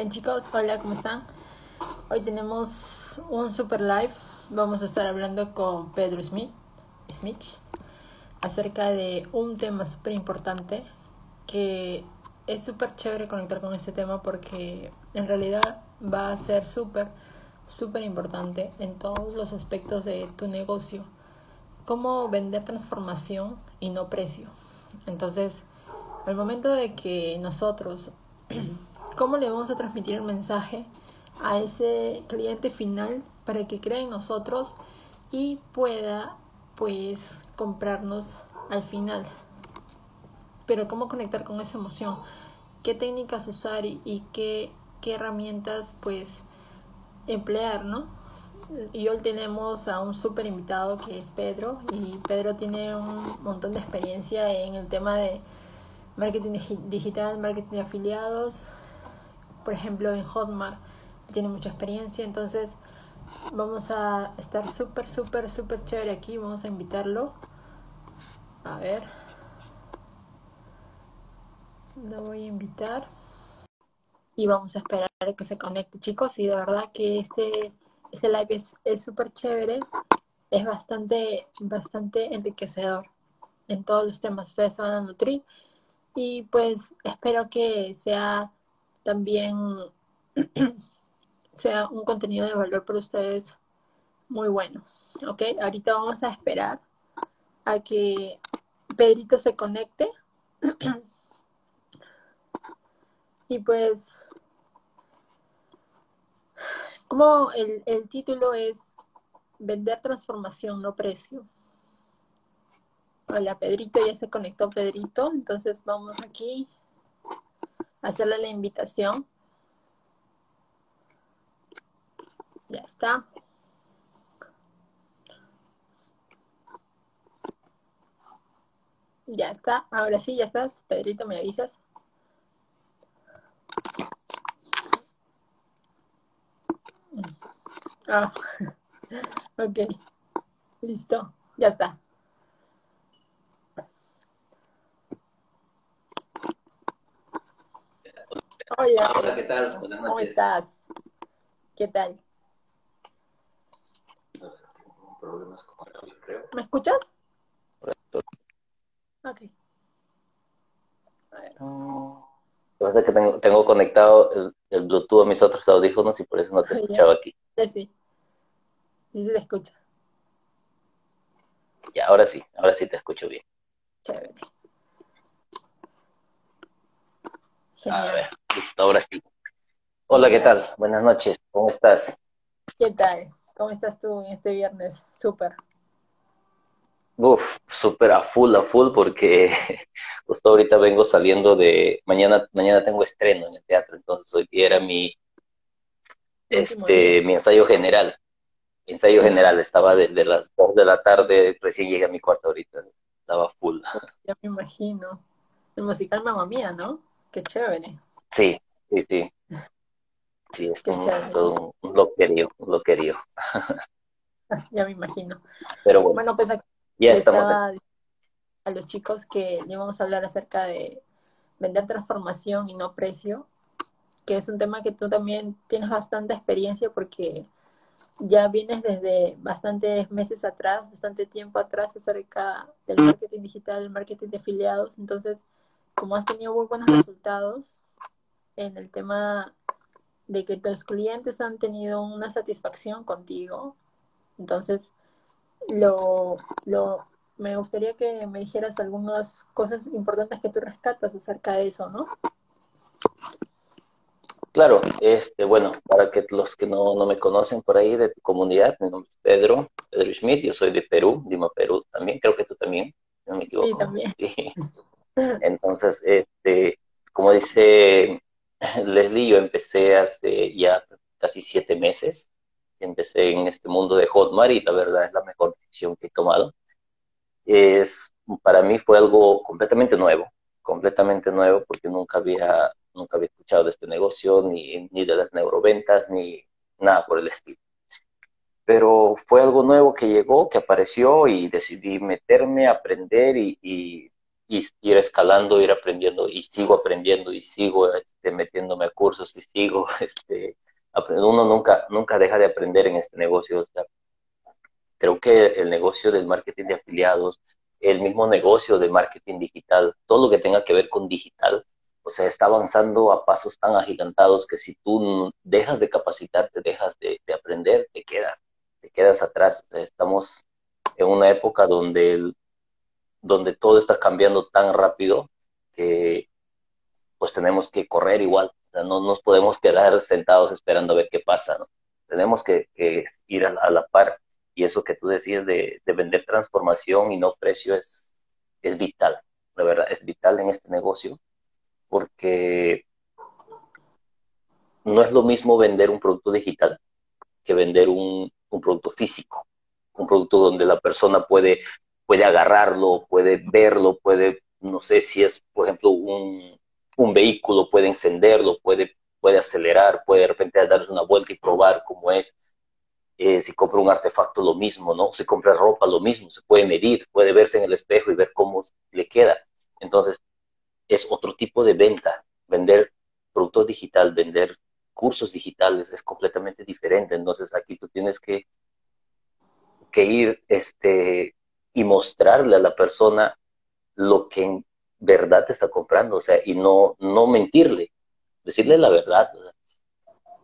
Bien chicos, hola, ¿cómo están? Hoy tenemos un super live. Vamos a estar hablando con Pedro Smith, Smith acerca de un tema súper importante que es súper chévere conectar con este tema porque en realidad va a ser súper, súper importante en todos los aspectos de tu negocio. Cómo vender transformación y no precio. Entonces, al momento de que nosotros, ¿cómo le vamos a transmitir el mensaje a ese cliente final para que crea en nosotros y pueda, pues, comprarnos al final? Pero ¿cómo conectar con esa emoción? ¿Qué técnicas usar y, qué, qué herramientas, pues, emplear, ¿no? y hoy tenemos a un súper invitado que es Pedro y Pedro tiene un montón de experiencia en el tema de marketing digital, marketing de afiliados, por ejemplo en Hotmart tiene mucha experiencia, entonces vamos a estar súper, súper, súper chévere aquí, vamos a invitarlo. A ver. Lo voy a invitar. Y vamos a esperar a que se conecte, chicos. Y de verdad que este, este live es súper chévere. Es bastante, bastante enriquecedor en todos los temas. Ustedes se van a nutrir y pues espero que sea también sea un contenido de valor para ustedes muy bueno. Ok, ahorita vamos a esperar a que Pedrito se conecte. y pues, como el, el título es Vender transformación, no precio. Hola, Pedrito, ya se conectó Pedrito. Entonces vamos aquí hacerle la invitación. Ya está. Ya está. Ahora sí, ya estás. Pedrito, ¿me avisas? Ah, ok. Listo. Ya está. Hola. Hola, ¿qué tal? Buenas noches. ¿Cómo estás? ¿Qué tal? Problemas con el audio, creo. ¿Me escuchas? Ok. A ver. Pasa que tengo, tengo conectado el, el, Bluetooth a mis otros audífonos y por eso no te escuchaba aquí. Sí, sí. Sí se te escucha. Ya, ahora sí, ahora sí te escucho bien. Chévere. A ver, listo, ahora sí. Hola, ¿qué tal? Buenas noches, ¿cómo estás? ¿Qué tal? ¿Cómo estás tú en este viernes? Súper. Uf, súper a full, a full, porque justo ahorita vengo saliendo de, mañana, mañana tengo estreno en el teatro, entonces hoy día era mi, este, mi ensayo general. Mi ensayo general estaba desde las 2 de la tarde, recién llegué a mi cuarto ahorita, estaba full. Ya me imagino. El musical Mamma Mía, ¿no? Qué chévere. Sí, sí, sí. Sí, es Qué un, todo un, loquerío, un loquerío. ya me imagino. Pero bueno, bueno pues ya estamos a los chicos que le vamos a hablar acerca de vender transformación y no precio, que es un tema que tú también tienes bastante experiencia porque ya vienes desde bastantes meses atrás, bastante tiempo atrás acerca del marketing digital, el marketing de afiliados, entonces como has tenido muy buenos resultados en el tema de que tus clientes han tenido una satisfacción contigo, entonces lo, lo, me gustaría que me dijeras algunas cosas importantes que tú rescatas acerca de eso, ¿no? Claro, este, bueno, para que los que no, no me conocen por ahí de tu comunidad, mi nombre es Pedro, Pedro Schmidt, yo soy de Perú, Lima, Perú también, creo que tú también, no me equivoco. Sí, también. Entonces, este, como dice Leslie, yo empecé hace ya casi siete meses. Empecé en este mundo de Hotmart y la verdad es la mejor decisión que he tomado. Es, para mí fue algo completamente nuevo, completamente nuevo porque nunca había, nunca había escuchado de este negocio, ni, ni de las neuroventas, ni nada por el estilo. Pero fue algo nuevo que llegó, que apareció y decidí meterme, aprender y, y y ir escalando, ir aprendiendo y sigo aprendiendo y sigo este, metiéndome a cursos y sigo, este, uno nunca, nunca deja de aprender en este negocio. creo que el negocio del marketing de afiliados, el mismo negocio de marketing digital, todo lo que tenga que ver con digital, o sea, está avanzando a pasos tan agigantados que si tú dejas de capacitarte, dejas de, de aprender, te quedas, te quedas atrás. Estamos en una época donde donde todo está cambiando tan rápido que pues tenemos que correr igual, no nos podemos quedar sentados esperando a ver qué pasa. Tenemos que, ir a la, par y eso que tú decías de, vender transformación y no precio es, es vital, la verdad, es vital en este negocio porque no es lo mismo vender un producto digital que vender un producto físico, un producto donde la persona puede puede agarrarlo, puede verlo, puede, no sé si es, por ejemplo, un, vehículo, puede encenderlo, puede, puede acelerar, puede de repente darse una vuelta y probar cómo es. Eh, si compra un artefacto, lo mismo, ¿no? Si compra ropa, lo mismo, se puede medir, puede verse en el espejo y ver cómo le queda. Entonces, es otro tipo de venta. Vender producto digital, vender cursos digitales es completamente diferente. Entonces, aquí tú tienes que, que ir este, y mostrarle a la persona lo que en verdad te está comprando, o sea, y no, no mentirle, decirle la verdad.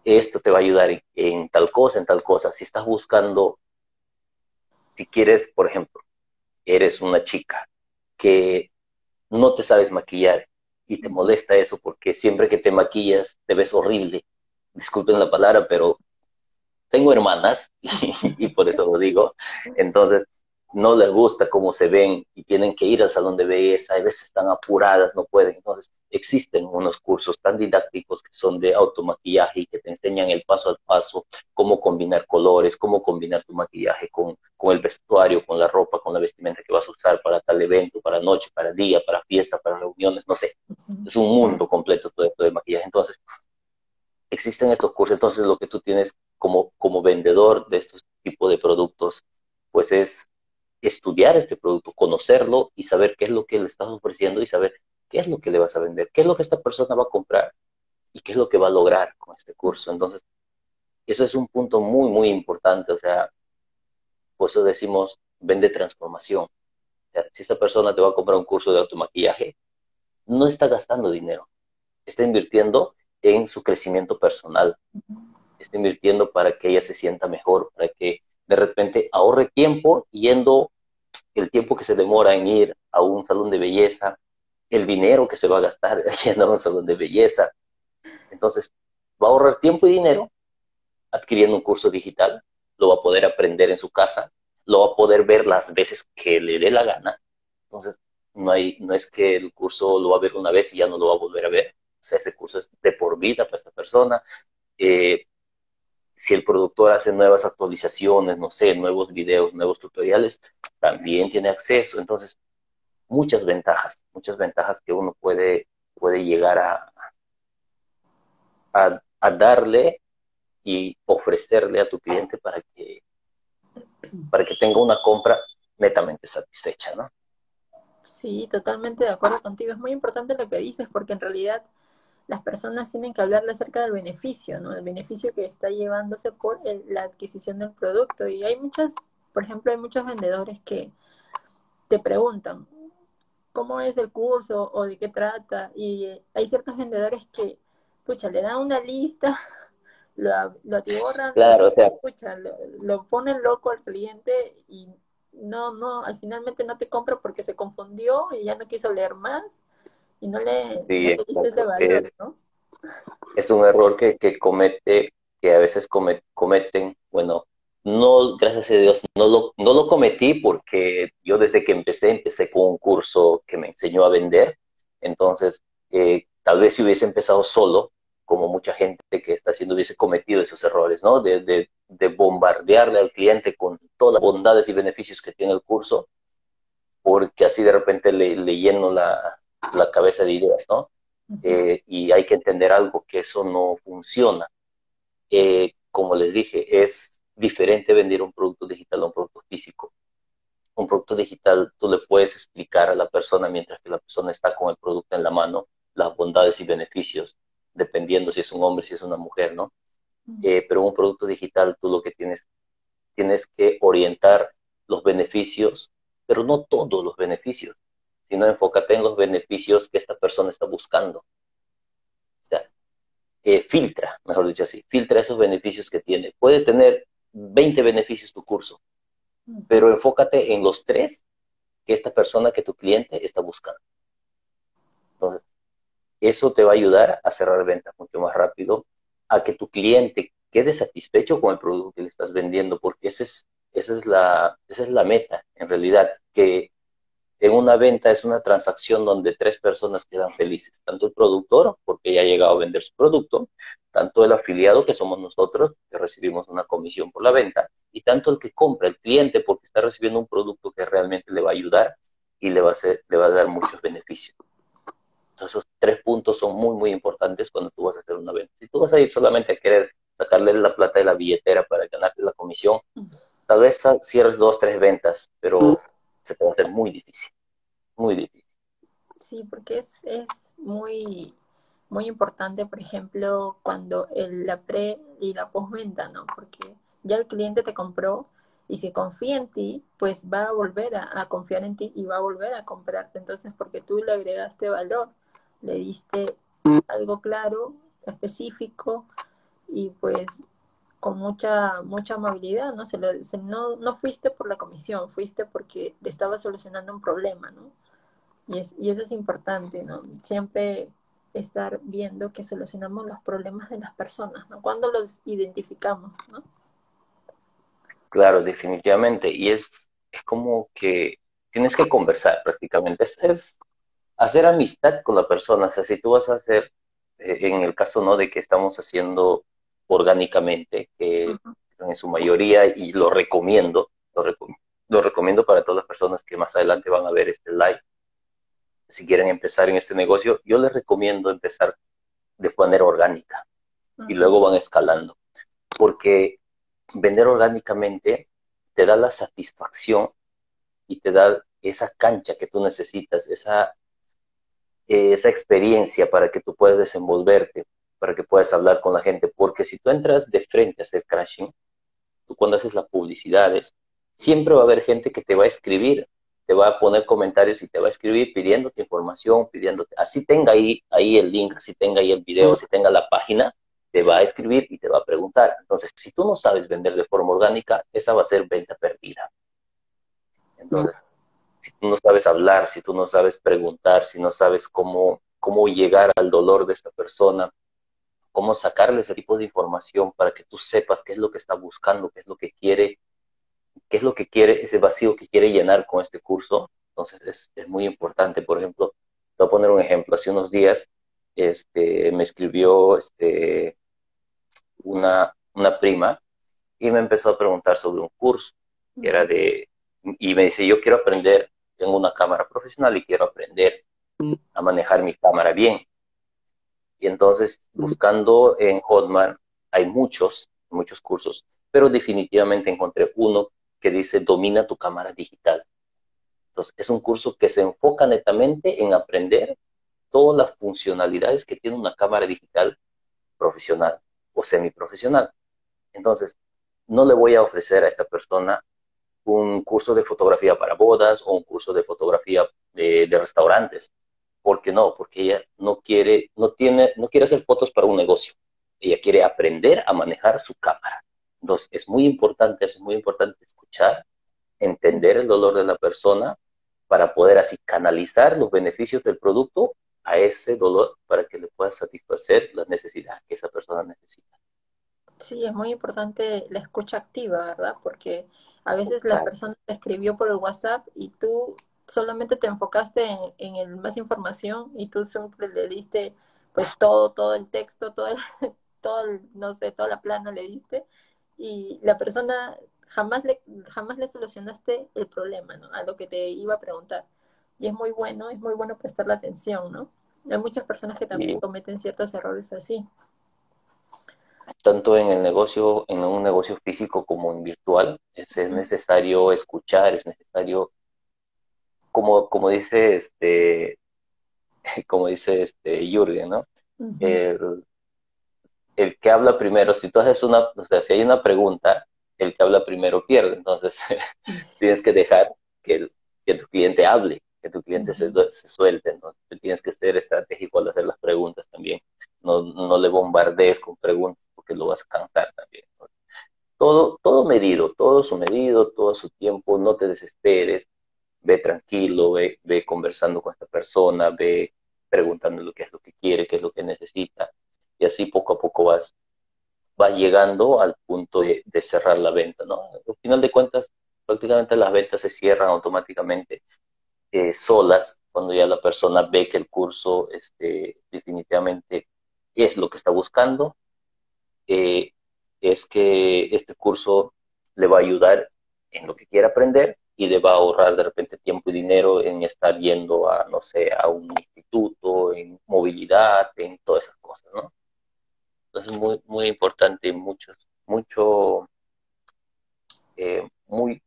esto te va a ayudar en, tal cosa, en tal cosa. Si estás buscando, si quieres, por ejemplo, eres una chica que no te sabes maquillar y te molesta eso porque siempre que te maquillas te ves horrible. Disculpen la palabra, pero tengo hermanas y por eso lo digo. Entonces, no les gusta cómo se ven y tienen que ir al salón de belleza, a veces están apuradas, no pueden. Entonces, existen unos cursos tan didácticos que son de automaquillaje y que te enseñan el paso al paso, cómo combinar colores, cómo combinar tu maquillaje con, con el vestuario, con la ropa, con la vestimenta que vas a usar para tal evento, para noche, para día, para fiesta, para reuniones, no sé. Es un mundo completo todo esto de maquillaje. Entonces, existen estos cursos. Entonces, lo que tú tienes como, como vendedor de estos tipos de productos, pues es estudiar este producto, conocerlo y saber qué es lo que le estás ofreciendo y saber qué es lo que le vas a vender, qué es lo que esta persona va a comprar y qué es lo que va a lograr con este curso. Entonces, eso es un punto muy, muy importante. O sea, por eso decimos, vende transformación. si esta persona te va a comprar un curso de automaquillaje, no está gastando dinero, está invirtiendo en su crecimiento personal, está invirtiendo para que ella se sienta mejor, para que de repente ahorre tiempo yendo el tiempo que se demora en ir a un salón de belleza, el dinero que se va a gastar yendo a un salón de belleza. Entonces, va a ahorrar tiempo y dinero adquiriendo un curso digital, lo va a poder aprender en su casa, lo va a poder ver las veces que le dé la gana. Entonces, no, hay, no es que el curso lo va a ver una vez y ya no lo va a volver a ver. O sea, ese curso es de por vida para esta persona. Eh, si el productor hace nuevas actualizaciones, no sé, nuevos videos, nuevos tutoriales, también tiene acceso. Entonces, muchas ventajas, muchas ventajas que uno puede, puede llegar a, a, darle y ofrecerle a tu cliente para que, para que tenga una compra netamente satisfecha, ¿no? Sí, totalmente de acuerdo contigo. Es muy importante lo que dices porque en realidad las personas tienen que hablarle acerca del beneficio, ¿no? El beneficio que está llevándose por la adquisición del producto. Y hay muchas, por ejemplo, hay muchos vendedores que te preguntan, ¿cómo es el curso o de qué trata? Y hay ciertos vendedores que, pucha, le dan una lista, lo, lo atiborran, claro, o sea, pucha, lo, lo ponen loco al cliente y no, no, al finalmente no te compra porque se confundió y ya no quiso leer más y no le, ese valor, ¿no? Es un error que, que comete, que a veces cometen, bueno, no, gracias a Dios, no lo, no lo cometí porque yo desde que empecé, empecé con un curso que me enseñó a vender, entonces eh, tal vez si hubiese empezado solo, como mucha gente que está haciendo hubiese cometido esos errores, ¿no? De, de, de bombardearle al cliente con todas las bondades y beneficios que tiene el curso, porque así de repente le, le lleno la, la cabeza de ideas, ¿no? Eh, y hay que entender algo, que eso no funciona. Eh, como les dije, es diferente vender un producto digital a un producto físico. Un producto digital tú le puedes explicar a la persona mientras que la persona está con el producto en la mano las bondades y beneficios, dependiendo si es un hombre, si es una mujer, ¿no? Eh, pero un producto digital tú lo que tienes, tienes que orientar los beneficios, pero no todos los beneficios, sino enfócate en los beneficios que esta persona está buscando. O sea, eh, filtra, mejor dicho así, filtra esos beneficios que tiene. Puede tener 20 beneficios tu curso, pero enfócate en los tres que esta persona, que tu cliente está buscando. Entonces, eso te va a ayudar a cerrar ventas mucho más rápido, a que tu cliente quede satisfecho con el producto que le estás vendiendo, porque ese es, esa, es la, esa es la meta, en realidad, que en una venta es una transacción donde tres personas quedan felices, tanto el productor, porque ya ha llegado a vender su producto, tanto el afiliado, que somos nosotros, que recibimos una comisión por la venta, y tanto el que compra, el cliente, porque está recibiendo un producto que realmente le va a ayudar y le va a, hacer, le va a dar muchos beneficios. Entonces, esos tres puntos son muy, muy importantes cuando tú vas a hacer una venta. Si tú vas a ir solamente a querer sacarle la plata de la billetera para ganarte la comisión, tal vez cierres dos, tres ventas, pero se te va a hacer muy difícil, muy difícil. Sí, porque es, es muy, muy importante, por ejemplo, cuando el, la pre y la postventa, ¿no? Porque ya el cliente te compró y si confía en ti, pues va a volver a, a, confiar en ti y va a volver a comprarte. Entonces, porque tú le agregaste valor, le diste algo claro, específico y pues con mucha, mucha amabilidad, ¿no? Se, no, no fuiste por la comisión, fuiste porque estaba solucionando un problema, ¿no? Y, es, y eso es importante, ¿no? Siempre estar viendo que solucionamos los problemas de las personas, ¿no? Cuando los identificamos, ¿no? Claro, definitivamente. Y es, es como que tienes que conversar prácticamente. Es, es hacer amistad con la persona. O sea, si tú vas a hacer, eh, en el caso, ¿no? De que estamos haciendo orgánicamente, que en su mayoría, y lo recomiendo, lo, recomiendo para todas las personas que más adelante van a ver este live, si quieren empezar en este negocio, yo les recomiendo empezar de manera orgánica y luego van escalando, porque vender orgánicamente te da la satisfacción y te da esa cancha que tú necesitas, esa, esa experiencia para que tú puedas desenvolverte para que puedas hablar con la gente, porque si tú entras de frente a hacer crashing, tú cuando haces las publicidades, siempre va a haber gente que te va a escribir, te va a poner comentarios y te va a escribir pidiéndote información, pidiéndote, así tenga ahí, ahí el link, así tenga ahí el video, así tenga la página, te va a escribir y te va a preguntar. Entonces, si tú no sabes vender de forma orgánica, esa va a ser venta perdida. Entonces, si tú no sabes hablar, si tú no sabes preguntar, si no sabes cómo, cómo llegar al dolor de esta persona, cómo sacarle ese tipo de información para que tú sepas qué es lo que está buscando, qué es lo que quiere, qué es lo que quiere, ese vacío que quiere llenar con este curso. Entonces es, es muy importante. Por ejemplo, te voy a poner un ejemplo. Hace unos días este, me escribió este, una, una prima y me empezó a preguntar sobre un curso que era de, y me dice, yo quiero aprender, tengo una cámara profesional y quiero aprender a manejar mi cámara bien. Y entonces, buscando en Hotmart, hay muchos, muchos cursos, pero definitivamente encontré uno que dice Domina tu cámara digital. Entonces, es un curso que se enfoca netamente en aprender todas las funcionalidades que tiene una cámara digital profesional o semiprofesional. Entonces, no le voy a ofrecer a esta persona un curso de fotografía para bodas o un curso de fotografía de, de restaurantes. ¿Por qué no? Porque ella no quiere, no tiene, no quiere hacer fotos para un negocio. Ella quiere aprender a manejar su cámara. Entonces, es muy importante, es muy importante escuchar, entender el dolor de la persona para poder así canalizar los beneficios del producto a ese dolor para que le pueda satisfacer las necesidades que esa persona necesita. Sí, es muy importante la escucha activa, ¿verdad? Porque a veces la persona te escribió por el WhatsApp y tú solamente te enfocaste en, el más información y tú siempre le diste pues todo, todo el texto, todo el, todo no sé, toda la plana le diste y la persona jamás le, jamás le solucionaste el problema, ¿no? A lo que te iba a preguntar. Y es muy bueno, es muy bueno prestar la atención, ¿no? Hay muchas personas que también cometen ciertos errores así. Tanto en el negocio, en un negocio físico como en virtual, es, es necesario escuchar, es necesario como, como dice este, como dice este Jürgen, ¿no? el, el, que habla primero, si tú haces una, o sea, si hay una pregunta, el que habla primero pierde. Entonces, tienes que dejar que, que, tu cliente hable, que tu cliente se, se, suelte, ¿no? tienes que ser estratégico al hacer las preguntas también. No, no le bombardees con preguntas porque lo vas a cansar también. Todo, todo medido, todo su medido, todo su tiempo, no te desesperes, ve tranquilo, ve, ve conversando con esta persona, ve preguntándole qué es lo que quiere, qué es lo que necesita, y así poco a poco vas, vas llegando al punto de, cerrar la venta, ¿no? Al final de cuentas, prácticamente las ventas se cierran automáticamente eh, solas cuando ya la persona ve que el curso este, definitivamente es lo que está buscando, eh, es que este curso le va a ayudar en lo que quiera aprender y le va a ahorrar de repente tiempo y dinero en estar yendo a, no sé, a un instituto, en movilidad, en todas esas cosas, ¿no? Entonces, muy, muy importante, mucho, mucho, eh, muy,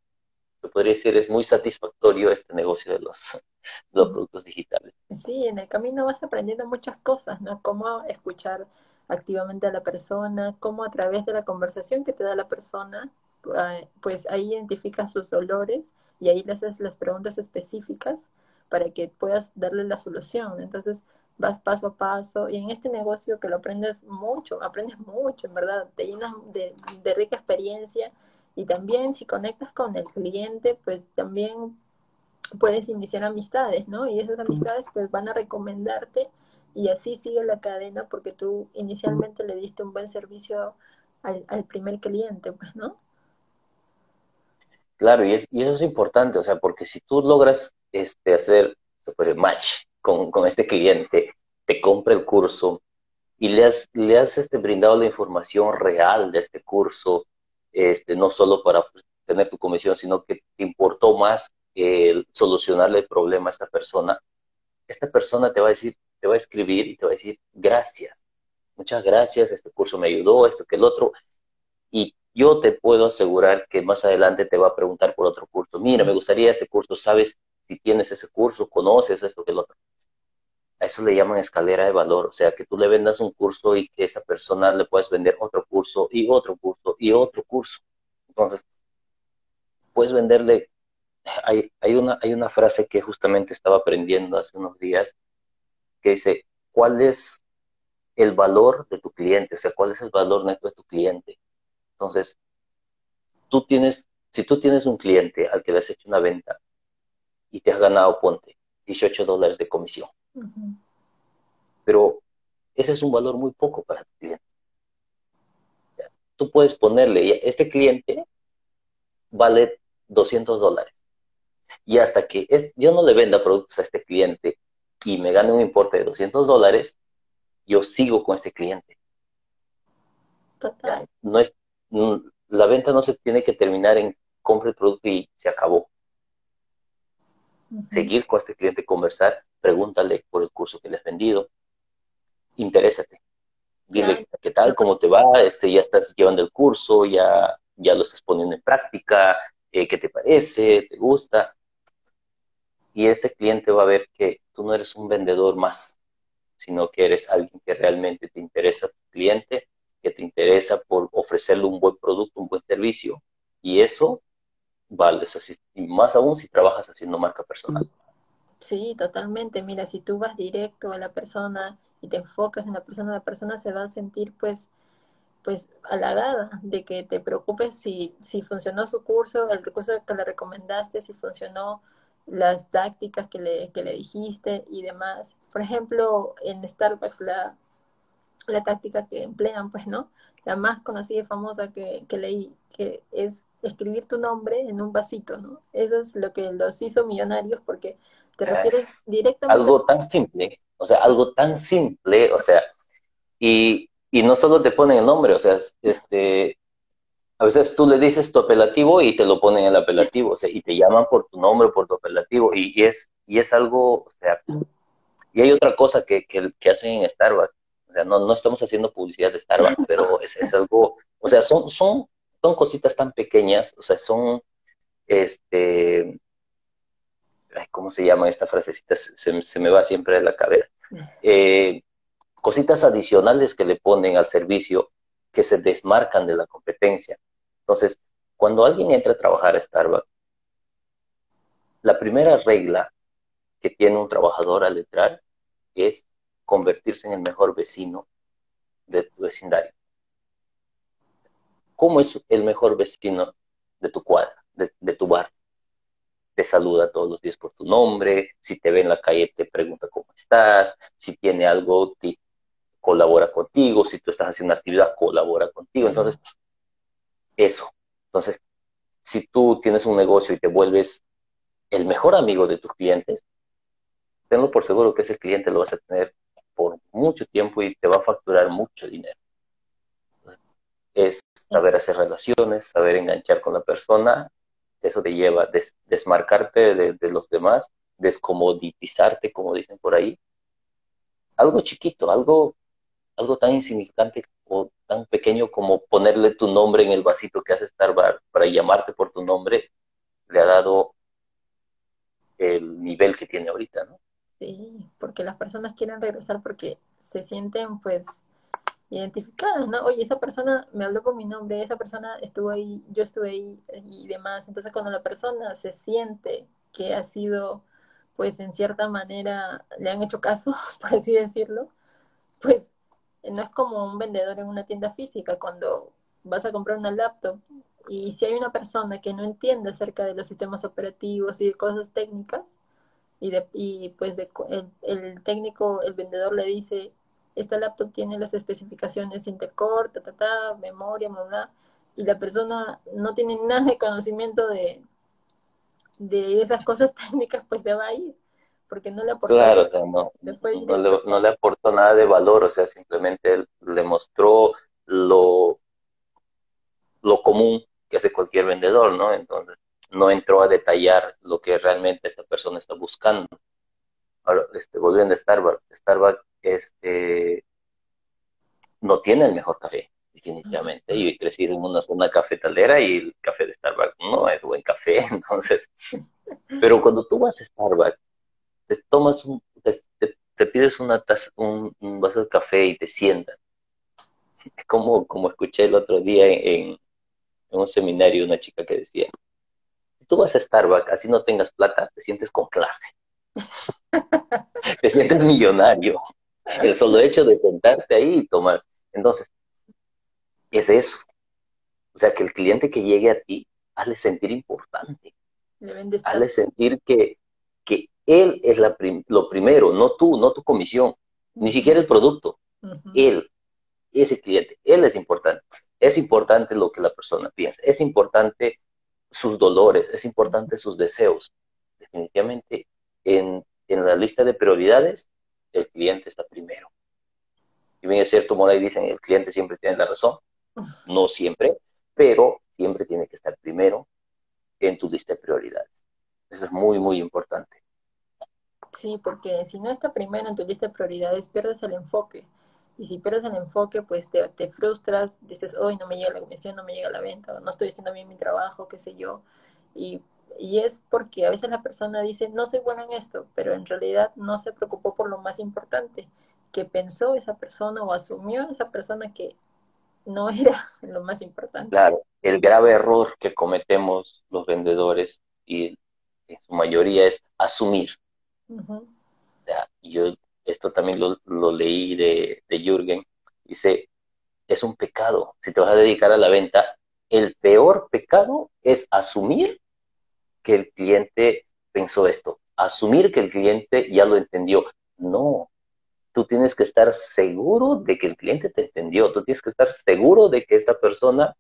se podría decir, es muy satisfactorio este negocio de los, de los productos digitales. Sí, en el camino vas aprendiendo muchas cosas, ¿no? Cómo escuchar activamente a la persona, cómo a través de la conversación que te da la persona, pues ahí identificas sus dolores y ahí le haces las preguntas específicas para que puedas darle la solución. Entonces vas paso a paso y en este negocio que lo aprendes mucho, aprendes mucho, en verdad, te llenas de, de rica experiencia y también si conectas con el cliente, pues también puedes iniciar amistades, ¿no? Y esas amistades pues van a recomendarte y así sigue la cadena porque tú inicialmente le diste un buen servicio al, al primer cliente, pues, ¿no? Claro, y, eso es importante, o sea, porque si tú logras este, hacer el match con, este cliente, te compra el curso y le has, le este, brindado la información real de este curso, este, no solo para tener tu comisión, sino que te importó más solucionarle el problema a esta persona, esta persona te va a decir, te va a escribir y te va a decir, gracias, muchas gracias, este curso me ayudó, esto que el otro, y yo te puedo asegurar que más adelante te va a preguntar por otro curso. Mira, me gustaría este curso, ¿sabes si tienes ese curso? ¿Conoces esto que el otro? A eso le llaman escalera de valor, o sea, que tú le vendas un curso y que esa persona le puedes vender otro curso y otro curso y otro curso. Entonces, puedes venderle, hay, una, hay una frase que justamente estaba aprendiendo hace unos días que dice, ¿cuál es el valor de tu cliente? O sea, ¿cuál es el valor neto de tu cliente? Entonces, tú tienes, si tú tienes un cliente al que le has hecho una venta y te has ganado, ponte, 18 dólares de comisión, pero ese es un valor muy poco para tu cliente. Tú puedes ponerle, este cliente vale 200 dólares. Y hasta que yo no le venda productos a este cliente y me gane un importe de 200 dólares, yo sigo con este cliente. Total. No es, la venta no se tiene que terminar en compre el producto y se acabó. Seguir con este cliente, conversar, pregúntale por el curso que le has vendido, interésate. Dile, ¿qué tal? ¿Cómo te va? Este, ya estás llevando el curso, ya, ya lo estás poniendo en práctica, eh, ¿qué te parece? ¿Te gusta? Y ese cliente va a ver que tú no eres un vendedor más, sino que eres alguien que realmente te interesa a tu cliente que te interesa por ofrecerle un buen producto, un buen servicio. Y eso vale, y más aún si trabajas haciendo marca personal. Sí, totalmente. Mira, si tú vas directo a la persona y te enfocas en la persona, la persona se va a sentir pues pues halagada de que te preocupes si, si funcionó su curso, el curso que le recomendaste, si funcionó las tácticas que le, que le dijiste y demás. Por ejemplo, en Starbucks la, la táctica que emplean, pues, ¿no? La más conocida y famosa que, leí, que es escribir tu nombre en un vasito, ¿no? Eso es lo que los hizo millonarios porque te refieres directamente... Algo tan simple, o sea, algo tan simple, o sea, y, y no solo te ponen el nombre, o sea, este, a veces tú le dices tu apelativo y te lo ponen el apelativo, o sea, y te llaman por tu nombre, por tu apelativo, y, es, y es algo, o sea, y hay otra cosa que, que, que hacen en Starbucks, o sea, no, no estamos haciendo publicidad de Starbucks, pero es, es algo, o sea, son, son, son cositas tan pequeñas, o sea, son, este, ¿cómo se llama esta frasecita? Se, me va siempre de la cabeza. Eh, cositas adicionales que le ponen al servicio que se desmarcan de la competencia. Entonces, cuando alguien entra a trabajar a Starbucks, la primera regla que tiene un trabajador al entrar es convertirse en el mejor vecino de tu vecindario. ¿Cómo es el mejor vecino de tu cuadra, de, tu bar? Te saluda todos los días por tu nombre, si te ve en la calle te pregunta cómo estás, si tiene algo, te colabora contigo, si tú estás haciendo una actividad, colabora contigo. Entonces, eso. Entonces, si tú tienes un negocio y te vuelves el mejor amigo de tus clientes, tenlo por seguro que ese cliente lo vas a tener por mucho tiempo y te va a facturar mucho dinero. Es saber hacer relaciones, saber enganchar con la persona, eso te lleva a desmarcarte de, los demás, descomoditizarte, como dicen por ahí. Algo chiquito, algo, algo tan insignificante o tan pequeño como ponerle tu nombre en el vasito que hace Starbucks para llamarte por tu nombre, le ha dado el nivel que tiene ahorita, ¿no? Sí, porque las personas quieren regresar porque se sienten pues identificadas, ¿no? Oye, esa persona me habló por mi nombre, esa persona estuvo ahí, yo estuve ahí y demás. Entonces cuando la persona se siente que ha sido, pues en cierta manera, le han hecho caso, por así decirlo, pues no es como un vendedor en una tienda física cuando vas a comprar una laptop y si hay una persona que no entiende acerca de los sistemas operativos y de cosas técnicas, y, de, y pues de, el, técnico, el vendedor le dice, esta laptop tiene las especificaciones Intercore, ta, ta, ta, memoria, bla, y la persona no tiene nada de conocimiento de, de esas cosas técnicas, pues se va a ir, porque no le aportó. Claro, o sea, no, no, le, no, le, aportó nada de valor, o sea, simplemente le mostró lo, lo común que hace cualquier vendedor, ¿no? Entonces, no entró a detallar lo que realmente esta persona está buscando. Ahora, este, volviendo a Starbucks, Starbucks este, no tiene el mejor café, definitivamente. Yo crecido en una zona cafetalera y el café de Starbucks no es buen café, entonces. Pero cuando tú vas a Starbucks, te tomas un, te, pides una taza, un, vaso de café y te sientas. Como, como escuché el otro día en, en un seminario una chica que decía, tú vas a Starbucks, así no tengas plata, te sientes con clase. te sientes millonario. El solo hecho de sentarte ahí y tomar. Entonces, es eso. O sea, que el cliente que llegue a ti, hazle sentir importante. Hazle sentir que, que él es la lo primero, no tú, no tu comisión, ni siquiera el producto. Él, ese cliente, él es importante. Es importante lo que la persona piensa. Es importante sus dolores, es importante sus deseos. Definitivamente, en, la lista de prioridades, el cliente está primero. Y bien es cierto, Moray dicen, el cliente siempre tiene la razón. No siempre, pero siempre tiene que estar primero en tu lista de prioridades. Eso es muy, muy importante. Sí, porque si no está primero en tu lista de prioridades, pierdes el enfoque. Y si pierdes el enfoque, pues te, te frustras, dices, hoy no me llega la comisión, no me llega la venta, no estoy haciendo bien mi trabajo, qué sé yo. Y, y es porque a veces la persona dice, no soy bueno en esto, pero en realidad no se preocupó por lo más importante, que pensó esa persona o asumió esa persona que no era lo más importante. Claro, el grave error que cometemos los vendedores y en su mayoría es asumir. o sea, yo esto también lo, leí de, de Jürgen, dice, es un pecado. Si te vas a dedicar a la venta, el peor pecado es asumir que el cliente pensó esto, asumir que el cliente ya lo entendió. No, tú tienes que estar seguro de que el cliente te entendió, tú tienes que estar seguro de que esta persona,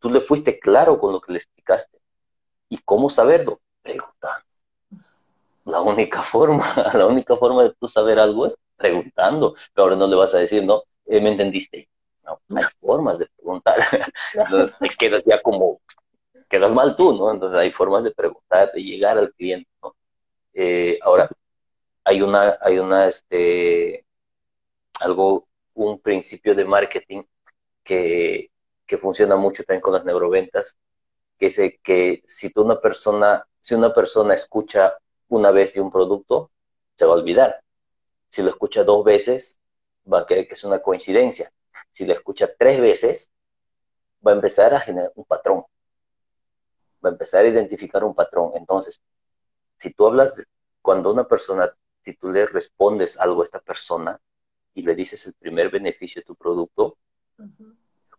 tú le fuiste claro con lo que le explicaste. ¿Y cómo saberlo? Preguntando la única forma, la única forma de tú saber algo es preguntando, pero ahora no le vas a decir, no, eh, ¿me entendiste? No, hay formas de preguntar. Entonces, quedas ya como, quedas mal tú, ¿no? Entonces hay formas de preguntar, de llegar al cliente, ¿no? Eh, ahora, hay una, hay una, este, algo, un principio de marketing que, que funciona mucho también con las neuroventas, que es que si tú una persona, si una persona escucha una vez de un producto, se va a olvidar. Si lo escucha dos veces, va a creer que es una coincidencia. Si lo escucha tres veces, va a empezar a generar un patrón. Va a empezar a identificar un patrón. Entonces, si tú hablas, cuando una persona, si tú le respondes algo a esta persona y le dices el primer beneficio de tu producto,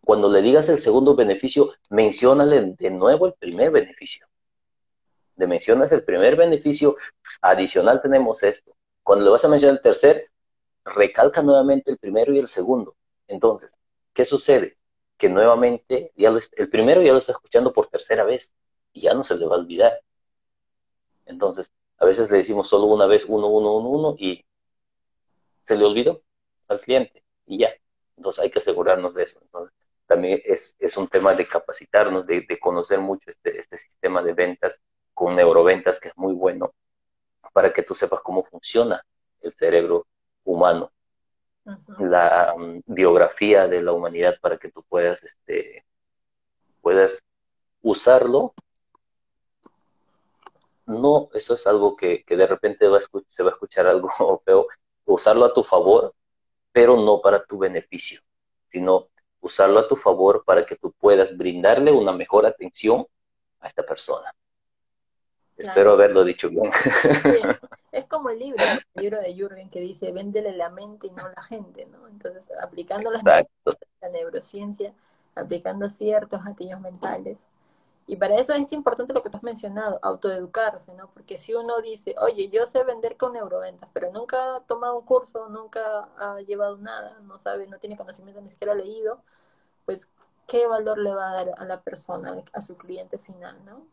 cuando le digas el segundo beneficio, menciónale de nuevo el primer beneficio. De mencionas el primer beneficio, adicional tenemos esto. Cuando le vas a mencionar el tercer, recalca nuevamente el primero y el segundo. Entonces, ¿qué sucede? Que nuevamente ya el primero ya lo está escuchando por tercera vez y ya no se le va a olvidar. Entonces, a veces le decimos solo una vez uno, uno, uno, uno y se le olvidó al cliente y ya. Entonces hay que asegurarnos de eso. Entonces, también es, un tema de capacitarnos, de, conocer mucho este, este sistema de ventas con neuroventas que es muy bueno para que tú sepas cómo funciona el cerebro humano, la um, biografía de la humanidad para que tú puedas, este, puedas usarlo. No, eso es algo que, de repente va se va a escuchar algo feo, usarlo a tu favor, pero no para tu beneficio, sino usarlo a tu favor para que tú puedas brindarle una mejor atención a esta persona. Espero haberlo dicho bien. Es como el libro, el libro de Jürgen que dice, véndele la mente y no la gente, ¿no? Entonces, aplicando las la neurociencia, aplicando ciertos gatillos mentales. Y para eso es importante lo que tú has mencionado, autoeducarse, ¿no? Porque si uno dice, oye, yo sé vender con neuroventas, pero nunca ha tomado un curso, nunca ha llevado nada, no sabe, no tiene conocimiento, ni siquiera ha leído, pues, ¿qué valor le va a dar a la persona, a su cliente final, ¿no?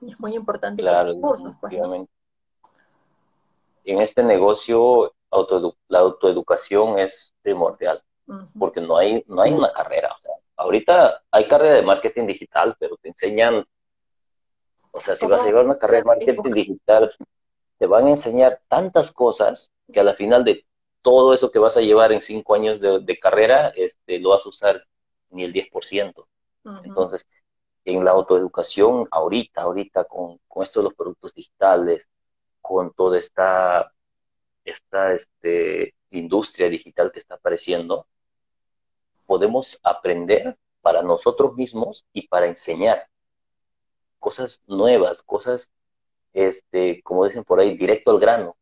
Es muy importante claro, pues, En este negocio, la autoeducación es primordial, porque no hay, no hay una carrera. O sea, ahorita hay carrera de marketing digital, pero te enseñan, o sea, si vas a llevar una carrera de marketing digital, te van a enseñar tantas cosas que a la final de todo eso que vas a llevar en cinco años de, carrera, este, lo vas a usar ni el 10%. Entonces, en la autoeducación ahorita, ahorita con, con esto de los productos digitales, con toda esta, esta este, industria digital que está apareciendo, podemos aprender para nosotros mismos y para enseñar cosas nuevas, cosas, este, como dicen por ahí, directo al grano,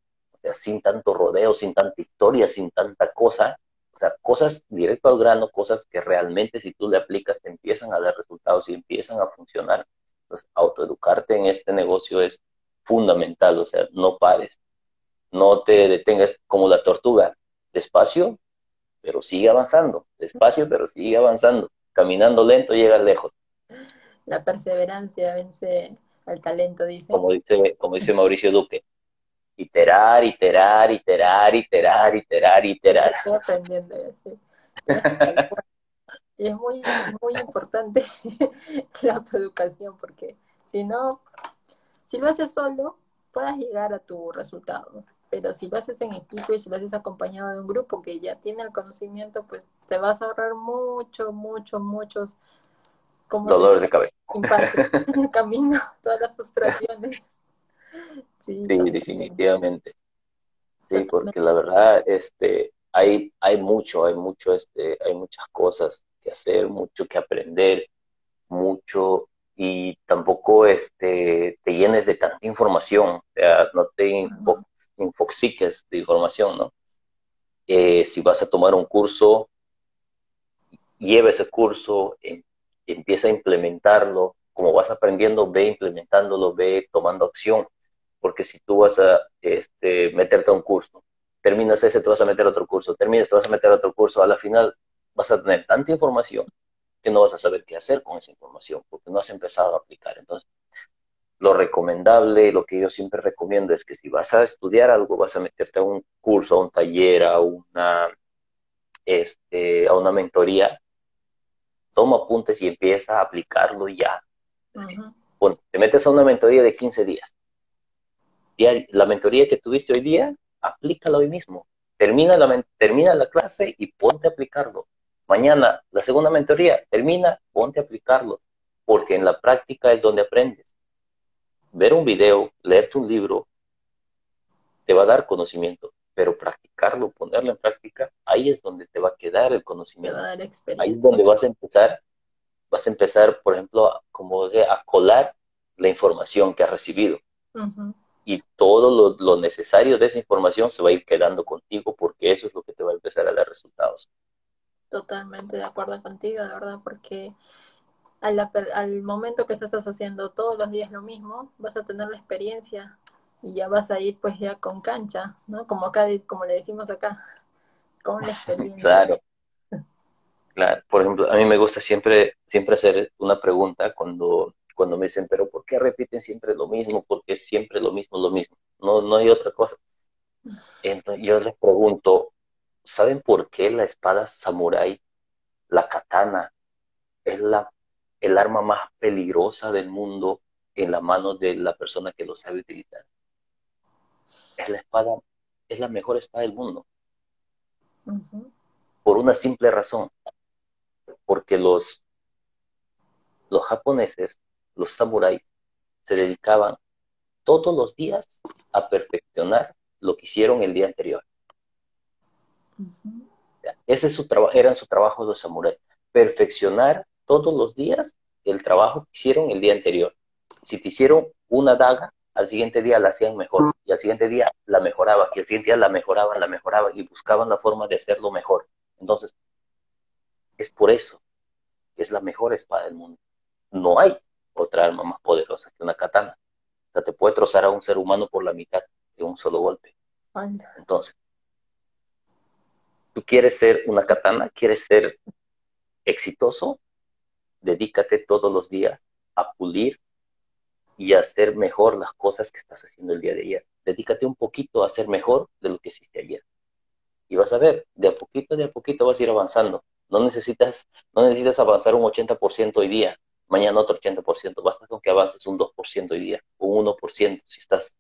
sin tanto rodeo, sin tanta historia, sin tanta cosa, o sea, cosas directo al grano, cosas que realmente si tú le aplicas te empiezan a dar resultados y empiezan a funcionar. Entonces, autoeducarte en este negocio es fundamental, o sea, no pares, no te detengas como la tortuga, despacio, pero sigue avanzando, despacio, pero sigue avanzando, caminando lento llega lejos. La perseverancia vence al talento, dice. Como dice, como dice Mauricio Duque, iterar, iterar, iterar, iterar, iterar, iterar. Estoy aprendiendo Y es muy, muy importante la autoeducación, porque si no, si lo haces solo, puedas llegar a tu resultado. Pero si lo haces en equipo y si lo haces acompañado de un grupo que ya tiene el conocimiento, pues te vas a ahorrar mucho, mucho, muchos dolores de cabeza. en el camino, todas las frustraciones. Sí, definitivamente. Sí, porque la verdad, este, hay, hay mucho, hay mucho, este, hay muchas cosas que hacer, mucho que aprender, mucho, y tampoco este, te llenes de tanta información, o sea, no te infoxiques de información, ¿no? Eh, si vas a tomar un curso, lleva ese curso, em, empieza a implementarlo, como vas aprendiendo, ve implementándolo, ve tomando acción porque si tú vas a este, meterte a un curso, terminas ese, te vas a meter a otro curso, terminas, te vas a meter a otro curso, a la final vas a tener tanta información que no vas a saber qué hacer con esa información, porque no has empezado a aplicar. Entonces, lo recomendable, lo que yo siempre recomiendo es que si vas a estudiar algo, vas a meterte a un curso, a un taller, a una, este, a una mentoría, toma apuntes y empieza a aplicarlo ya. te metes a una mentoría de 15 días la mentoría que tuviste hoy día, aplícala hoy mismo. Termina la, termina la clase y ponte a aplicarlo. Mañana, la segunda mentoría, termina, ponte a aplicarlo. Porque en la práctica es donde aprendes. Ver un video, leerte un libro, te va a dar conocimiento, pero practicarlo, ponerlo en práctica, ahí es donde te va a quedar el conocimiento. Ahí es donde vas a empezar, vas a empezar, por ejemplo, a, como a colar la información que has recibido. Y todo lo, necesario de esa información se va a ir quedando contigo porque eso es lo que te va a empezar a dar resultados. Totalmente de acuerdo contigo, de verdad, porque al, al momento que estás haciendo todos los días lo mismo, vas a tener la experiencia y ya vas a ir pues ya con cancha, ¿no? Como acá, como le decimos acá, con la experiencia. claro. Claro, por ejemplo, a mí me gusta siempre, siempre hacer una pregunta cuando, cuando me dicen, pero ¿por qué repiten siempre lo mismo? Porque siempre lo mismo, lo mismo. No, no hay otra cosa. Entonces, yo les pregunto, ¿saben por qué la espada samurai, la katana, es la, el arma más peligrosa del mundo en la mano de la persona que lo sabe utilizar? es la espada, es la mejor espada del mundo. Por una simple razón. Porque los, los japoneses, los samuráis, se dedicaban todos los días a perfeccionar lo que hicieron el día anterior. Ese es su trabajo, eran su trabajo los samuráis. Perfeccionar todos los días el trabajo que hicieron el día anterior. Si te hicieron una daga, al siguiente día la hacían mejor, y al siguiente día la mejoraban, y al siguiente día la mejoraban, la mejoraban, y buscaban la forma de hacerlo mejor. Entonces, es por eso que es la mejor espada del mundo. No hay otra arma más poderosa que una katana. O sea, te puede trozar a un ser humano por la mitad de un solo golpe. Entonces, tú quieres ser una katana, quieres ser exitoso, dedícate todos los días a pulir y hacer mejor las cosas que estás haciendo el día de ayer. Dedícate un poquito a hacer mejor de lo que hiciste ayer. Y vas a ver, de a poquito, de a poquito vas a ir avanzando. No necesitas, no necesitas avanzar un 80% hoy día, mañana otro 80%. Basta con que avances un 2% hoy día, un 1% si estás.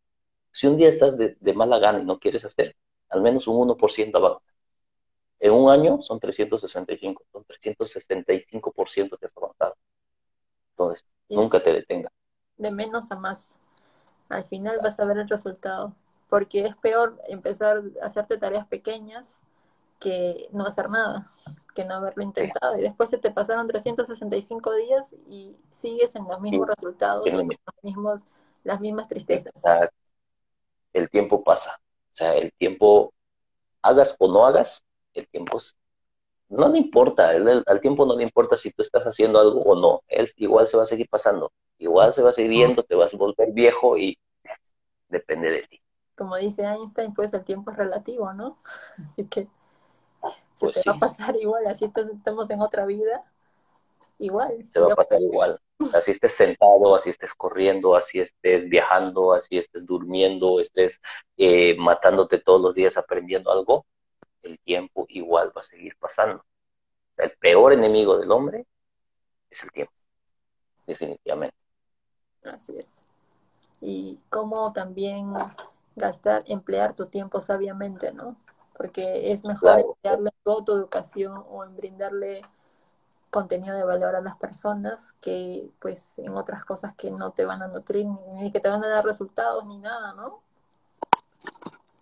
Si un día estás de, mala gana y no quieres hacer, al menos un 1% avanza. En un año son 365, son 365% que has avanzado. Entonces, nunca te detengas de menos a más. Al final vas a ver el resultado, porque es peor empezar a hacerte tareas pequeñas que no hacer nada, que no haberlo intentado. Y después se te pasaron 365 días y sigues en los mismos resultados, en los mismos, las mismas tristezas. El tiempo pasa. O sea, el tiempo, hagas o no hagas, el tiempo no le importa, al tiempo no le importa si tú estás haciendo algo o no, él igual se va a seguir pasando igual se va a seguir viendo, te vas a volver viejo y depende de ti. Como dice Einstein, pues el tiempo es relativo, ¿no? Así que se pues te va a pasar igual, así estamos en otra vida, igual. Se va a pasar igual. Así estés sentado, así estés corriendo, así estés viajando, así estés durmiendo, estés eh, matándote todos los días aprendiendo algo, el tiempo igual va a seguir pasando. El peor enemigo del hombre es el tiempo, definitivamente. Así es. Y cómo también gastar, emplear tu tiempo sabiamente, ¿no? Porque es mejor emplearle toda tu educación o en brindarle contenido de valor a las personas que pues en otras cosas que no te van a nutrir ni que te van a dar resultados ni nada, ¿no?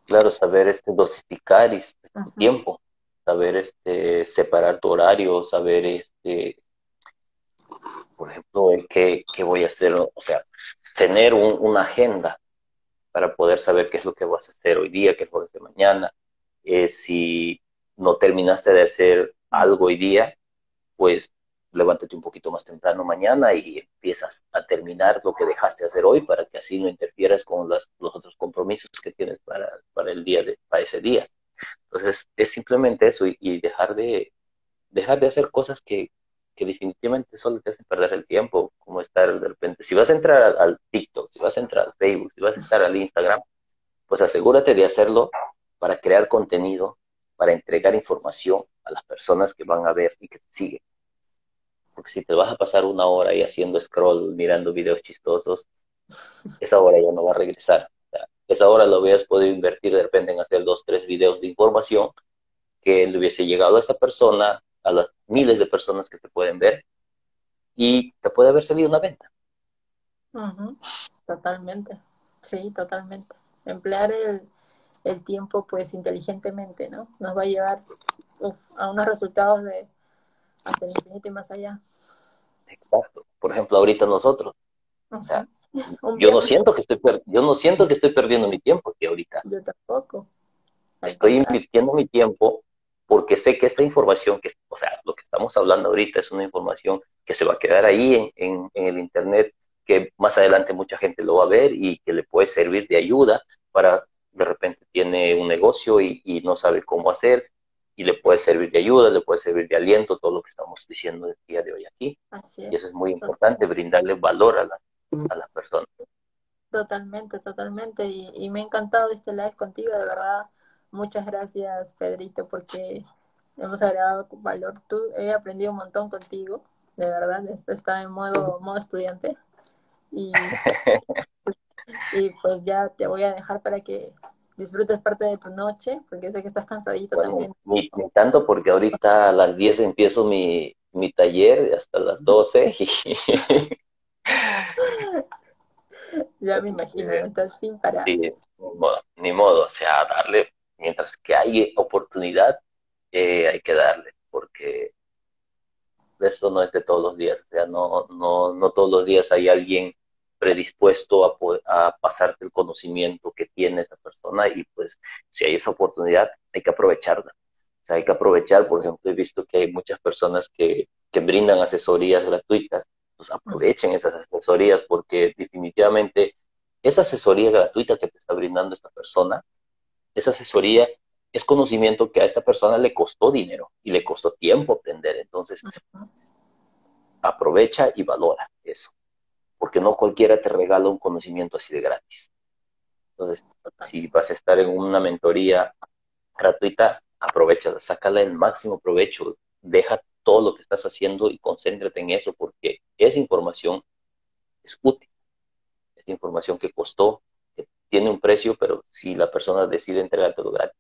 Claro, saber este dosificar tu tiempo, saber este separar tu horario, saber este por ejemplo, qué, qué voy a hacer, o sea, tener una agenda para poder saber qué es lo que vas a hacer hoy día, qué es lo que vas a hacer mañana. Eh, si no terminaste de hacer algo hoy día, pues levántate un poquito más temprano mañana y empiezas a terminar lo que dejaste de hacer hoy para que así no interfieras con los otros compromisos que tienes para, para el día de, para ese día. Entonces, es simplemente eso y, y dejar de dejar de hacer cosas que, que definitivamente solo te hacen perder el tiempo, como estar de repente, si vas a entrar al, TikTok, si vas a entrar al Facebook, si vas a entrar al Instagram, pues asegúrate de hacerlo para crear contenido, para entregar información a las personas que van a ver y que te siguen. Porque si te vas a pasar una hora ahí haciendo scroll, mirando videos chistosos, esa hora ya no va a regresar. esa hora lo hubieras podido invertir de repente en hacer dos, tres videos de información que le hubiese llegado a esa persona, a las miles de personas que te pueden ver y te puede haber salido una venta. Totalmente, sí, totalmente. Emplear el, el tiempo pues inteligentemente, ¿no? Nos va a llevar a unos resultados de hasta el infinito y más allá. Exacto. Por ejemplo, ahorita nosotros. yo no siento que estoy yo no siento que estoy perdiendo mi tiempo aquí ahorita. Yo tampoco. Estoy invirtiendo mi tiempo porque sé que esta información, que, o sea, lo que estamos hablando ahorita es una información que se va a quedar ahí en, en, el Internet, que más adelante mucha gente lo va a ver y que le puede servir de ayuda para, de repente tiene un negocio y, y no sabe cómo hacer y le puede servir de ayuda, le puede servir de aliento, todo lo que estamos diciendo el día de hoy aquí. Así es. Y eso es muy importante, brindarle valor a, la, a las personas. Totalmente, totalmente. Y, y me ha encantado este live contigo, de verdad Muchas gracias, Pedrito, porque hemos agregado valor. Tú he aprendido un montón contigo, de verdad. Esto está en modo, modo estudiante. Y, y pues ya te voy a dejar para que disfrutes parte de tu noche, porque sé que estás cansadito también. Ni, tanto, porque ahorita a las 10 empiezo mi, mi taller, hasta las 12. ya me imagino, sin parar. Sí, ni modo, ni modo, o sea, darle mientras que hay oportunidad, eh, hay que darle, porque esto no es de todos los días, o sea, no, no, no todos los días hay alguien predispuesto a, a pasarte el conocimiento que tiene esa persona y pues si hay esa oportunidad hay que aprovecharla. O sea, hay que aprovechar, por ejemplo, he visto que hay muchas personas que, que brindan asesorías gratuitas, pues aprovechen esas asesorías porque definitivamente esa asesoría gratuita que te está brindando esta persona esa asesoría es conocimiento que a esta persona le costó dinero y le costó tiempo aprender. Entonces, aprovecha y valora eso, porque no cualquiera te regala un conocimiento así de gratis. Entonces, si vas a estar en una mentoría gratuita, aprovecha, sácala el máximo provecho, deja todo lo que estás haciendo y concéntrate en eso, porque esa información es útil, es información que costó, tiene un precio, pero si la persona decide entregártelo gratis,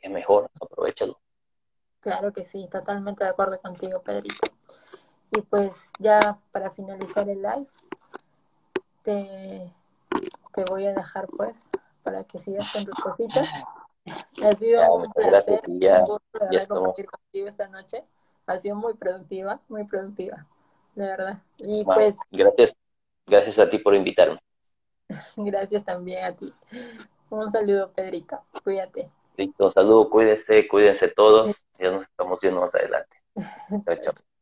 es mejor, aprovechalo. Claro que sí, totalmente de acuerdo contigo, Pedrito. Y pues ya para finalizar el live, te, te voy a dejar pues para que sigas con tus cositas. Ha sido un placer, ya, un gusto de contigo esta noche. Ha sido muy productiva, muy productiva, de verdad. Y pues gracias, gracias a ti por invitarme. Gracias también a ti. Un saludo, Pedrito. Cuídate. Listo, saludo, cuídense, cuídense todos. Ya nos estamos viendo más adelante. Chao, chao.